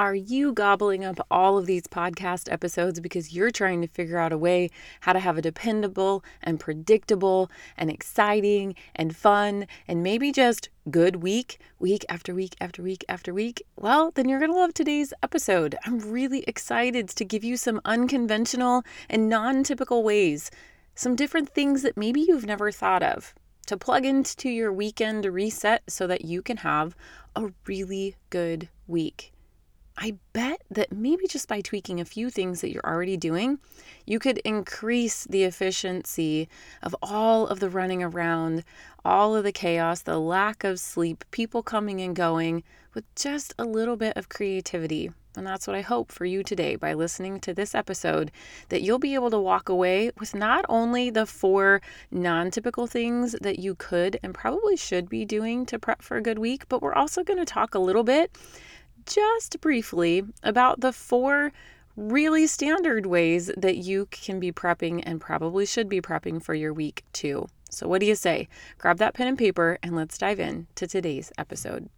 Are you gobbling up all of these podcast episodes because you're trying to figure out a way how to have a dependable and predictable and exciting and fun and maybe just good week, week after week after week after week? Well, then you're going to love today's episode. I'm really excited to give you some unconventional and non typical ways, some different things that maybe you've never thought of to plug into your weekend reset so that you can have a really good week. I bet that maybe just by tweaking a few things that you're already doing, you could increase the efficiency of all of the running around, all of the chaos, the lack of sleep, people coming and going with just a little bit of creativity. And that's what I hope for you today by listening to this episode that you'll be able to walk away with not only the four non typical things that you could and probably should be doing to prep for a good week, but we're also going to talk a little bit just briefly about the four really standard ways that you can be prepping and probably should be prepping for your week too. So, what do you say? Grab that pen and paper and let's dive in to today's episode.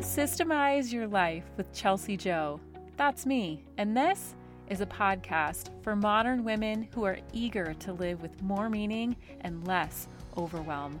Systemize Your Life with Chelsea Jo. That's me, and this is a podcast for modern women who are eager to live with more meaning and less overwhelm.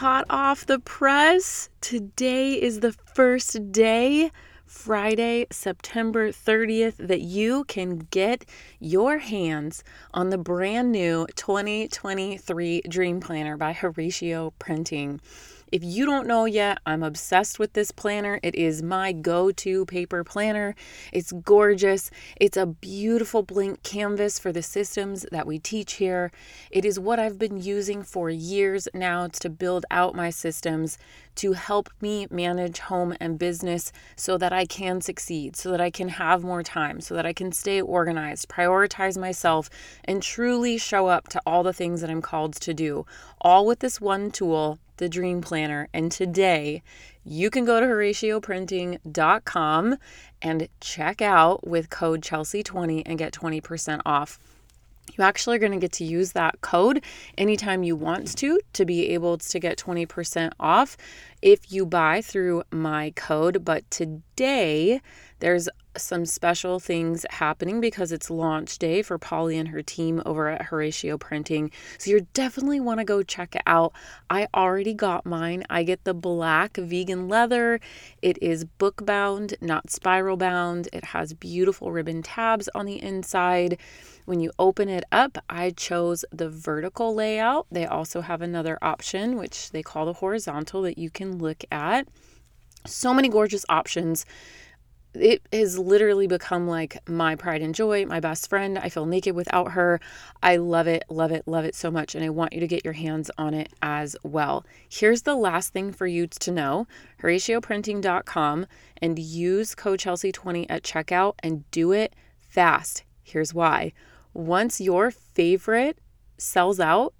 Hot off the press. Today is the first day, Friday, September 30th, that you can get your hands on the brand new 2023 Dream Planner by Horacio Printing. If you don't know yet, I'm obsessed with this planner. It is my go to paper planner. It's gorgeous. It's a beautiful blank canvas for the systems that we teach here. It is what I've been using for years now to build out my systems to help me manage home and business so that I can succeed, so that I can have more time, so that I can stay organized, prioritize myself, and truly show up to all the things that I'm called to do, all with this one tool the Dream Planner. And today, you can go to horacioprinting.com and check out with code Chelsea20 and get 20% off. You actually are going to get to use that code anytime you want to to be able to get 20% off if you buy through my code. But today, there's some special things happening because it's launch day for Polly and her team over at Horacio Printing. So you definitely want to go check it out. I already got mine. I get the black vegan leather. It is book bound, not spiral bound. It has beautiful ribbon tabs on the inside. When you open it up, I chose the vertical layout. They also have another option, which they call the horizontal, that you can look at. So many gorgeous options it has literally become like my pride and joy, my best friend. I feel naked without her. I love it, love it, love it so much. And I want you to get your hands on it as well. Here's the last thing for you to know HoracioPrinting.com and use code Chelsea20 at checkout and do it fast. Here's why. Once your favorite sells out,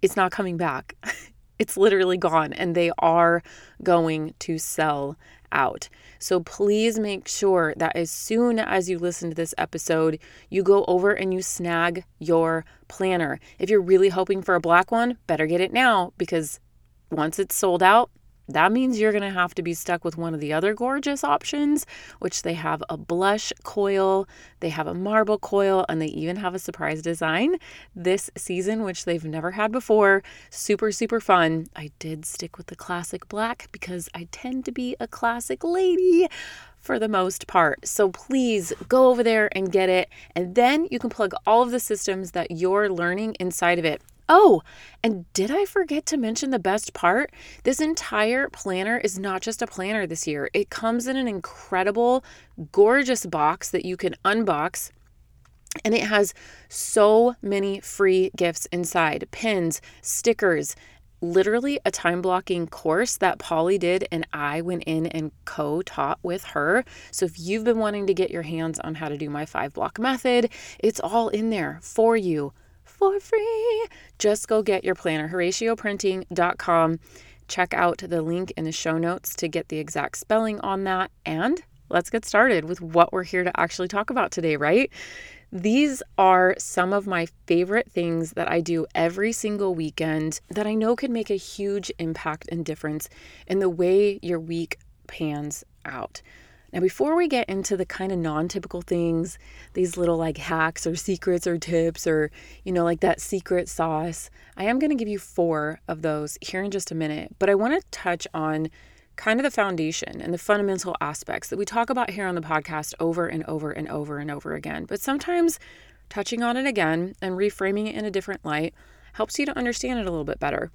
it's not coming back. it's literally gone and they are going to sell out. So please make sure that as soon as you listen to this episode, you go over and you snag your planner. If you're really hoping for a black one, better get it now because once it's sold out, that means you're going to have to be stuck with one of the other gorgeous options, which they have a blush coil, they have a marble coil, and they even have a surprise design this season, which they've never had before. Super, super fun. I did stick with the classic black because I tend to be a classic lady for the most part. So please go over there and get it. And then you can plug all of the systems that you're learning inside of it. Oh, and did I forget to mention the best part? This entire planner is not just a planner this year. It comes in an incredible, gorgeous box that you can unbox And it has so many free gifts inside pins, stickers, literally a time blocking course that Polly did, and I went in and co taught with her. So if you've been wanting to get your hands on how to do my five block method, it's all in there for you for free. Just go get your planner, HoracioPrinting.com. Check out the link in the show notes to get the exact spelling on that. And let's get started with what we're here to actually talk about today, right? These are some of my favorite things that I do every single weekend that I know can make a huge impact and difference in the way your week pans out. Now, before we get into the kind of non typical things, these little like hacks or secrets or tips or, you know, like that secret sauce, I am going to give you four of those here in just a minute. But I want to touch on kind of the foundation and the fundamental aspects that we talk about here on the podcast over and over and over and over again. But sometimes touching on it again and reframing it in a different light helps you to understand it a little bit better.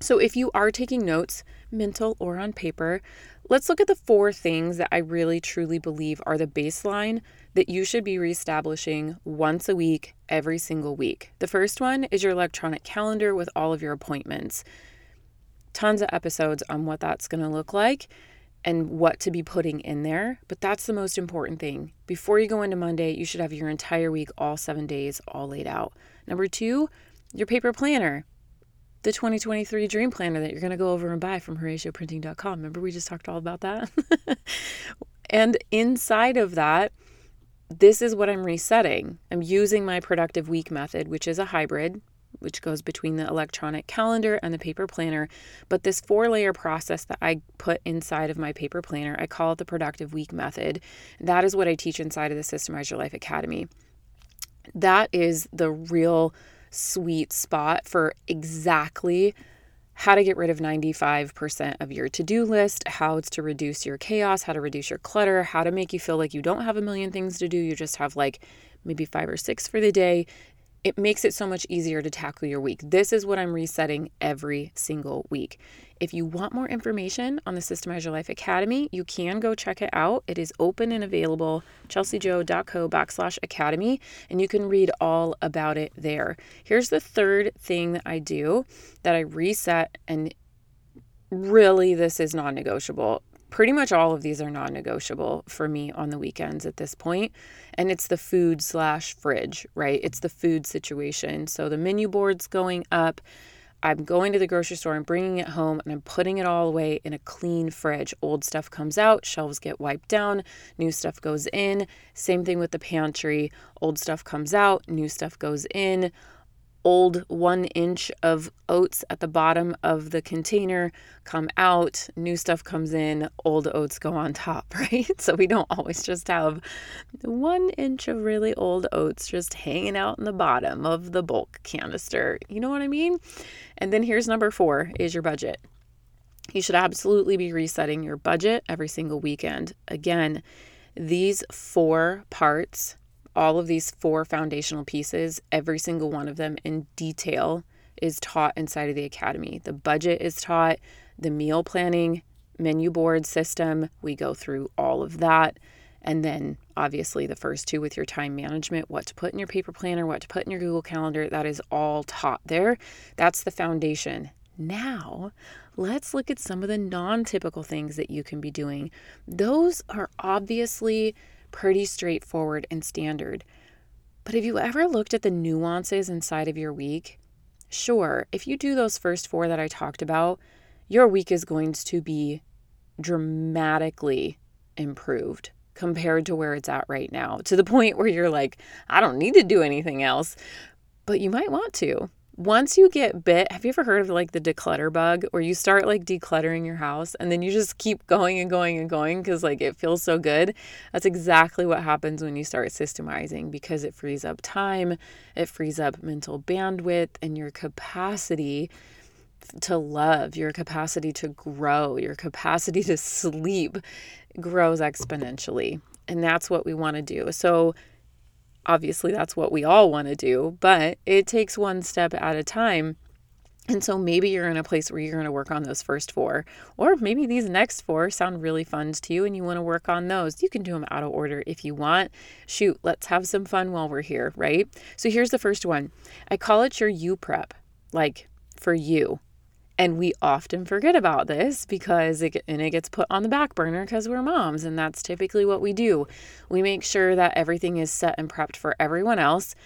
So, if you are taking notes, mental or on paper, let's look at the four things that I really truly believe are the baseline that you should be reestablishing once a week, every single week. The first one is your electronic calendar with all of your appointments tons of episodes on what that's going to look like and what to be putting in there. But that's the most important thing. Before you go into Monday, you should have your entire week, all seven days, all laid out. Number two, your paper planner, the 2023 dream planner that you're going to go over and buy from HoracioPrinting.com. Remember, we just talked all about that? and inside of that, this is what I'm resetting. I'm using my productive week method, which is a hybrid which goes between the electronic calendar and the paper planner. But this four layer process that I put inside of my paper planner, I call it the productive week method. That is what I teach inside of the Systemize Your Life Academy. That is the real sweet spot for exactly how to get rid of 95% of your to do list, how to reduce your chaos, how to reduce your clutter, how to make you feel like you don't have a million things to do. You just have like maybe five or six for the day it makes it so much easier to tackle your week. This is what I'm resetting every single week. If you want more information on the Systemize Your Life Academy, you can go check it out. It is open and available, chelseajo.co backslash academy, and you can read all about it there. Here's the third thing that I do that I reset, and really, this is non negotiable pretty much all of these are non-negotiable for me on the weekends at this point. And it's the food slash fridge right? It's the food situation. So the menu board's going up. I'm going to the grocery store and bringing it home and i'm putting it all away in a clean fridge. Old stuff comes out shelves get wiped down new stuff goes in. Same thing with the pantry. Old stuff comes out new stuff goes in old one inch of oats at the bottom of the container come out, new stuff comes in, old oats go on top, right? So we don't always just have one inch of really old oats just hanging out in the bottom of the bulk canister. You know what I mean? And then here's number four is your budget. You should absolutely be resetting your budget every single weekend. Again, these four parts all of these four foundational pieces, every single one of them in detail, is taught inside of the academy. The budget is taught, the meal planning, menu board system, we go through all of that. And then obviously the first two with your time management, what to put in your paper planner, what to put in your Google Calendar, that is all taught there. That's the foundation. Now, let's look at some of the non typical things that you can be doing. Those are obviously pretty straightforward and standard. But have you ever looked at the nuances inside of your week? Sure, if you do those first four that I talked about, your week is going to be dramatically improved compared to where it's at right now, to the point where you're like, I don't need to do anything else. But you might want to once you get bit, have you ever heard of like the declutter bug where you start like decluttering your house and then you just keep going and going and going because like it feels so good? That's exactly what happens when you start systemizing because it frees up time, it frees up mental bandwidth and your capacity to love, your capacity to grow, your capacity to sleep grows exponentially. And that's what we want to do. So, obviously that's what we all want to do, but it takes one step at a time. And so maybe you're in a place where you're going to work on those first four, or maybe these next four sound really fun to you and you want to work on those. You can do them out of order if you want. Shoot, let's have some fun while we're here, right? So here's the first one I call it your you prep, like for you. And we often forget about this because it, and it gets put on the back burner because we're moms, and that's typically what we do. We make sure that everything is set and prepped for everyone else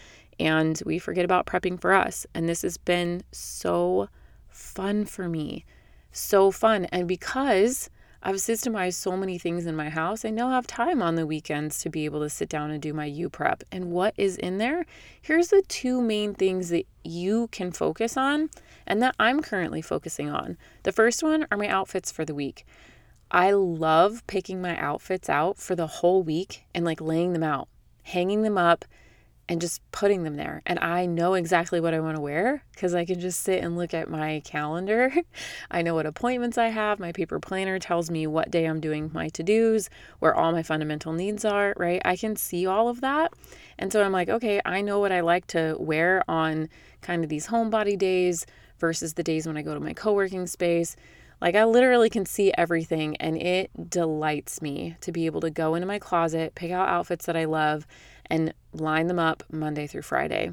and we forget about prepping for us. And this has been so fun for me. So fun. And because I've systemized so many things in my house, I now have time on the weekends to be able to sit down and do my U prep. And what is in there? Here's the two main things that you can focus on and that I'm currently focusing on. The first one are my outfits for the week. I love picking my outfits out for the whole week and like laying them out, hanging them up, and just putting them there. And I know exactly what I want to wear because I can just sit and look at my calendar. I know what appointments I have. My paper planner tells me what day I'm doing my to dos, where all my fundamental needs are, right? I can see all of that. And so I'm like, okay, I know what I like to wear on kind of these homebody days versus the days when I go to my co working space. Like, I literally can see everything, and it delights me to be able to go into my closet, pick out outfits that I love, and line them up Monday through Friday.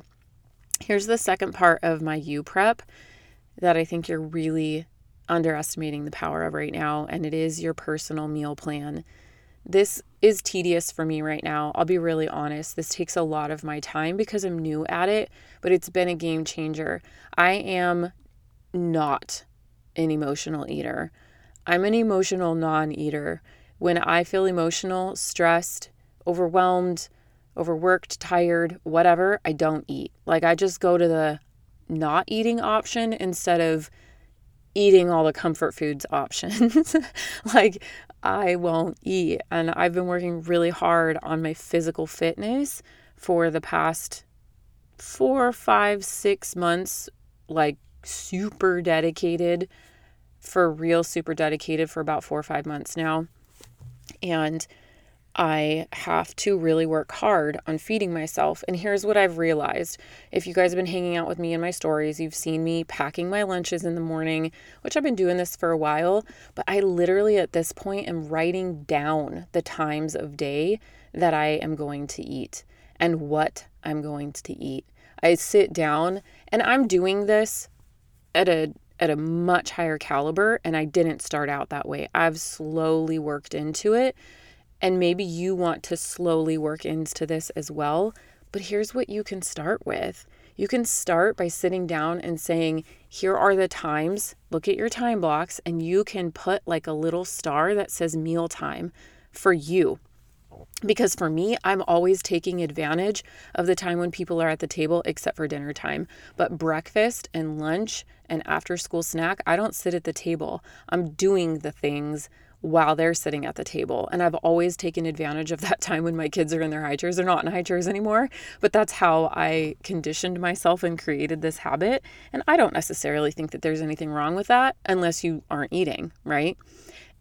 Here's the second part of my U prep that I think you're really underestimating the power of right now, and it is your personal meal plan. This is tedious for me right now. I'll be really honest. This takes a lot of my time because I'm new at it, but it's been a game changer. I am not an emotional eater. I'm an emotional non eater. When I feel emotional, stressed, overwhelmed, overworked, tired, whatever, I don't eat. Like I just go to the not eating option instead of eating all the comfort foods options. like I won't eat. And I've been working really hard on my physical fitness for the past four, five, six months, like super dedicated for real, super dedicated for about four or five months now. And I have to really work hard on feeding myself. And here's what I've realized. If you guys have been hanging out with me in my stories, you've seen me packing my lunches in the morning, which I've been doing this for a while. But I literally at this point am writing down the times of day that I am going to eat and what I'm going to eat. I sit down and I'm doing this at a at a much higher caliber and I didn't start out that way. I've slowly worked into it and maybe you want to slowly work into this as well. But here's what you can start with. You can start by sitting down and saying, Here are the times. Look at your time blocks, and you can put like a little star that says meal time for you. Because for me, I'm always taking advantage of the time when people are at the table, except for dinner time. But breakfast and lunch and after school snack, I don't sit at the table. I'm doing the things while they're sitting at the table. And I've always taken advantage of that time when my kids are in their high chairs. They're not in high chairs anymore, but that's how I conditioned myself and created this habit. And I don't necessarily think that there's anything wrong with that unless you aren't eating, right?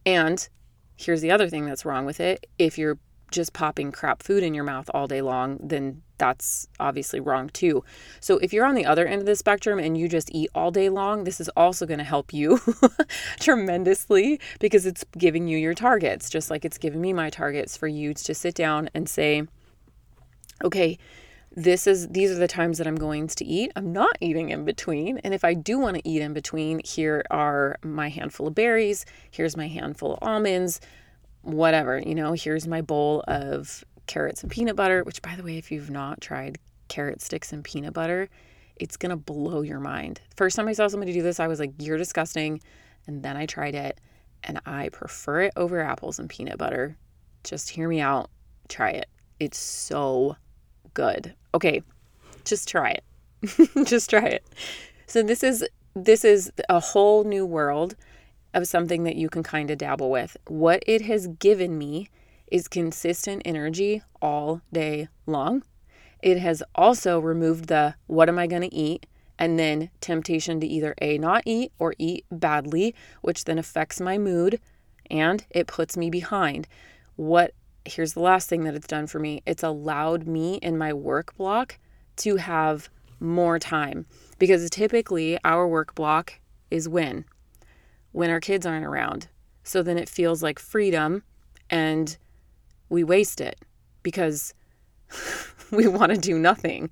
And here's the other thing that's wrong with it. If you're just popping crap food in your mouth all day long, then that's obviously wrong too. So, if you're on the other end of the spectrum and you just eat all day long, this is also going to help you tremendously because it's giving you your targets, just like it's giving me my targets for you to sit down and say, okay, this is these are the times that I'm going to eat. I'm not eating in between. And if I do want to eat in between, here are my handful of berries, here's my handful of almonds, whatever, you know, here's my bowl of carrots and peanut butter, which, by the way, if you've not tried carrot sticks and peanut butter, it's gonna blow your mind. First time I saw somebody do this, I was like, you're disgusting. And then I tried it and I prefer it over apples and peanut butter. Just hear me out. Try it. It's so good. Okay, just try it. just try it. So this is this is a whole new world of something that you can kind of dabble with. What it has given me is consistent energy all day long. It has also removed the what am I going to eat and then temptation to either A, not eat or eat badly, which then affects my mood and it puts me behind. What here's the last thing that it's done for me it's allowed me in my work block to have more time. because typically our work block is when when our kids aren't around. So then it feels like freedom and we waste it because we want to do nothing.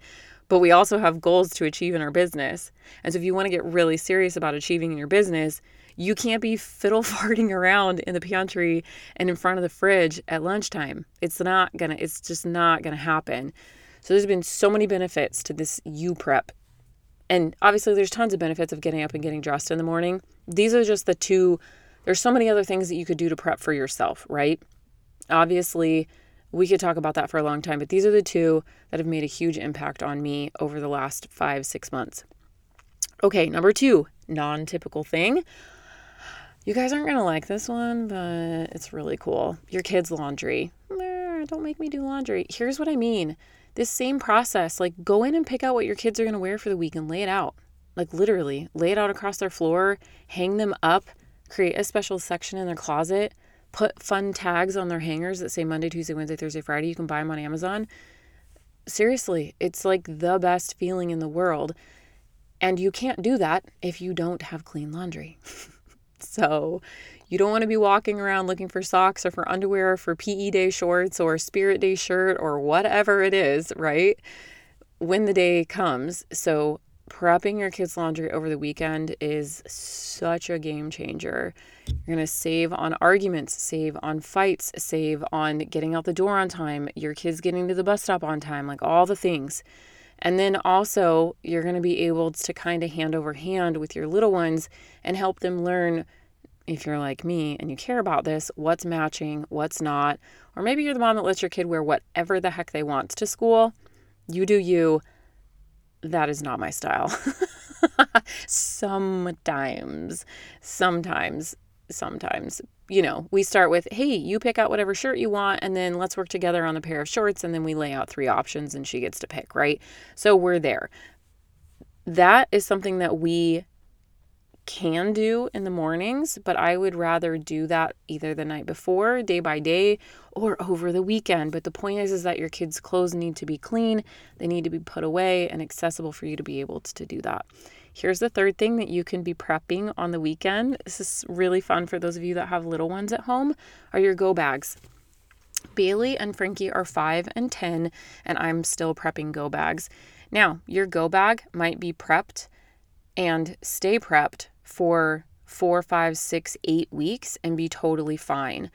But we also have goals to achieve in our business. And so if you want to get really serious about achieving in your business, you can't be fiddle farting around in the pantry and in front of the fridge at lunchtime. It's not gonna, it's just not gonna happen. So there's been so many benefits to this U prep. And obviously there's tons of benefits of getting up and getting dressed in the morning. These are just the two there's so many other things that you could do to prep for yourself, right? Obviously, we could talk about that for a long time, but these are the two that have made a huge impact on me over the last five, six months. Okay, number two, non typical thing. You guys aren't going to like this one, but it's really cool. Your kids' laundry. Don't make me do laundry. Here's what I mean this same process like go in and pick out what your kids are going to wear for the week and lay it out. Like literally, lay it out across their floor, hang them up, create a special section in their closet, put fun tags on their hangers that say Monday, Tuesday, Wednesday, Thursday, Friday. You can buy them on Amazon. Seriously, it's like the best feeling in the world. And you can't do that if you don't have clean laundry. so you don't want to be walking around looking for socks or for underwear, or for PE day shorts or spirit day shirt or whatever it is, right? When the day comes. So prepping your kids' laundry over the weekend is such a game changer. You're going to save on arguments, save on fights, save on getting out the door on time, your kids getting to the bus stop on time, like all the things. And then also, you're going to be able to kind of hand over hand with your little ones and help them learn if you're like me and you care about this, what's matching, what's not. Or maybe you're the mom that lets your kid wear whatever the heck they want to school. You do you that is not my style. sometimes, sometimes, sometimes, you know, we start with, hey, you pick out whatever shirt you want, and then let's work together on the pair of shorts, and then we lay out three options and she gets to pick, right? So we're there. That is something that we can do in the mornings, but I would rather do that either the night before, day by day, or over the weekend. But the point is is that your kids' clothes need to be clean, they need to be put away and accessible for you to be able to do that. Here's the third thing that you can be prepping on the weekend. This is really fun for those of you that have little ones at home are your go bags. Bailey and Frankie are 5 and 10 and I'm still prepping go bags. Now, your go bag might be prepped and stay prepped for four, five, six, eight weeks and be totally fine.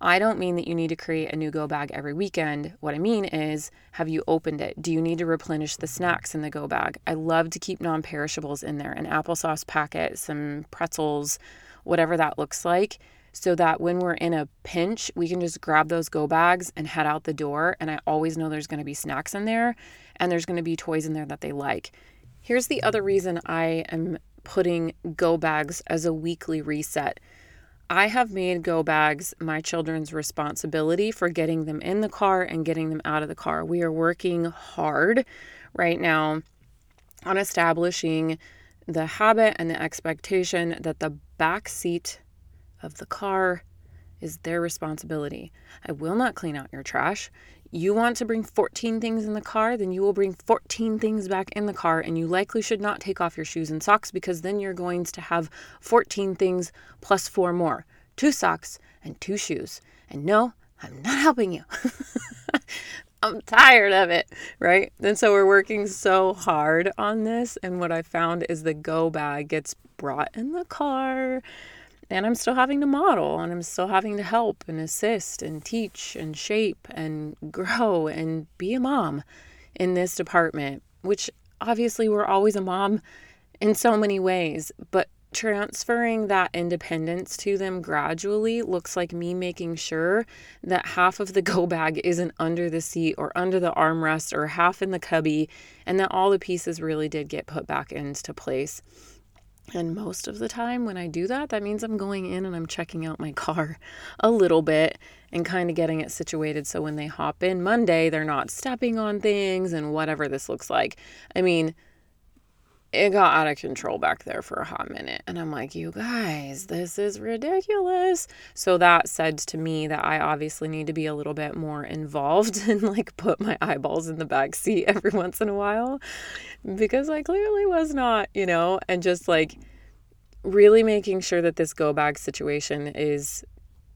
I don't mean that you need to create a new go bag every weekend. What I mean is, have you opened it? Do you need to replenish the snacks in the go bag? I love to keep non perishables in there an applesauce packet, some pretzels, whatever that looks like, so that when we're in a pinch, we can just grab those go bags and head out the door. And I always know there's going to be snacks in there and there's going to be toys in there that they like. Here's the other reason I am putting go bags as a weekly reset. I have made go bags my children's responsibility for getting them in the car and getting them out of the car. We are working hard right now on establishing the habit and the expectation that the back seat of the car is their responsibility. I will not clean out your trash. You want to bring 14 things in the car, then you will bring 14 things back in the car, and you likely should not take off your shoes and socks because then you're going to have 14 things plus four more two socks and two shoes. And no, I'm not helping you. I'm tired of it, right? And so we're working so hard on this. And what I found is the go bag gets brought in the car and I'm still having to model and I'm still having to help and assist and teach and shape and grow and be a mom in this department, which obviously we're always a mom in so many ways, but transferring that independence to them gradually looks like me making sure that half of the go bag isn't under the seat or under the armrest or half in the cubby and that all the pieces really did get put back into place. And most of the time, when I do that, that means I'm going in and I'm checking out my car a little bit and kind of getting it situated so when they hop in Monday, they're not stepping on things and whatever this looks like. I mean, it got out of control back there for a hot minute. And I'm like, you guys, this is ridiculous. So that said to me that I obviously need to be a little bit more involved and like put my eyeballs in the back seat every once in a while because I clearly was not, you know, and just like really making sure that this go bag situation is,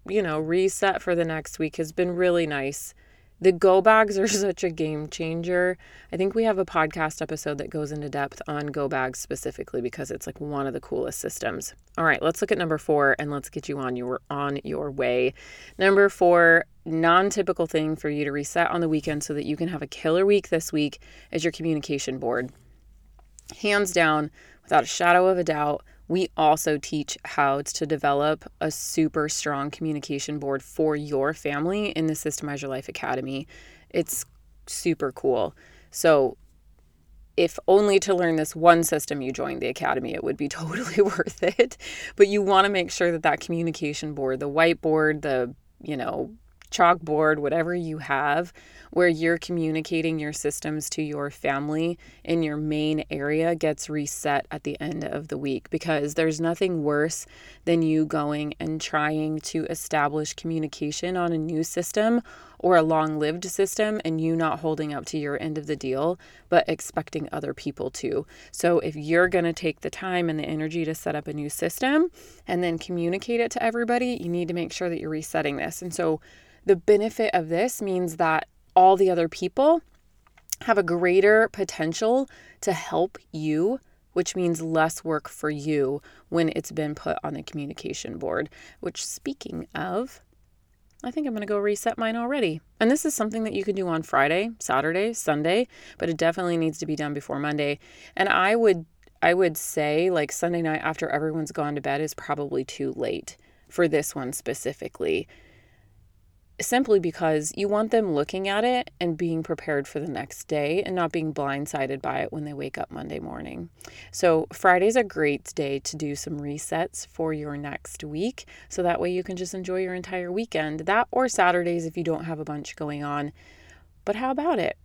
you know, reset for the next week has been really nice the go bags are such a game changer. I think we have a podcast episode that goes into depth on go bags specifically because it's like one of the coolest systems. All right, let's look at number 4 and let's get you on your on your way. Number 4, non-typical thing for you to reset on the weekend so that you can have a killer week this week is your communication board. Hands down, without a shadow of a doubt, we also teach how to develop a super strong communication board for your family in the Systemize Your Life Academy. It's super cool. So, if only to learn this one system you joined the academy, it would be totally worth it. But you want to make sure that that communication board, the whiteboard, the, you know, chalkboard, whatever you have, where you're communicating your systems to your family in your main area gets reset at the end of the week because there's nothing worse than you going and trying to establish communication on a new system or a long lived system and you not holding up to your end of the deal, but expecting other people to. So, if you're going to take the time and the energy to set up a new system and then communicate it to everybody, you need to make sure that you're resetting this. And so, the benefit of this means that all the other people have a greater potential to help you, which means less work for you when it's been put on the communication board. Which, speaking of, I think I'm going to go reset mine already. And this is something that you can do on Friday, Saturday, Sunday, but it definitely needs to be done before Monday. And I would I would say like Sunday night after everyone's gone to bed is probably too late for this one specifically simply because you want them looking at it and being prepared for the next day and not being blindsided by it when they wake up Monday morning. So, Friday's a great day to do some resets for your next week. So that way you can just enjoy your entire weekend. That or Saturdays if you don't have a bunch going on. But how about it?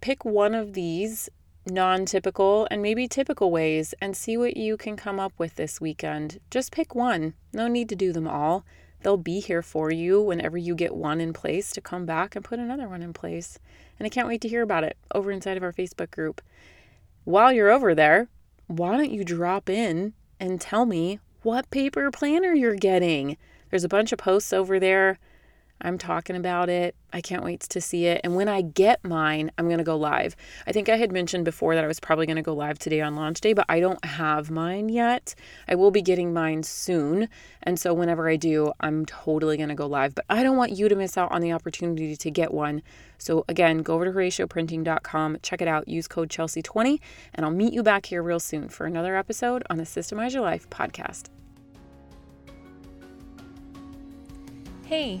Pick one of these non typical and maybe typical ways and see what you can come up with this weekend. Just pick one. No need to do them all. They'll be here for you whenever you get one in place to come back and put another one in place. And I can't wait to hear about it over inside of our Facebook group. While you're over there, why don't you drop in and tell me what paper planner you're getting? There's a bunch of posts over there I'm talking about it. I can't wait to see it. And when I get mine, I'm going to go live. I think I had mentioned before that I was probably going to go live today on launch day, but I don't have mine yet. I will be getting mine soon. And so whenever I do, I'm totally going to go live. But I don't want you to miss out on the opportunity to get one. So again, go over to HoracioPrinting.com, check it out, use code Chelsea20, and I'll meet you back here real soon for another episode on the Systemize Your Life podcast. Hey,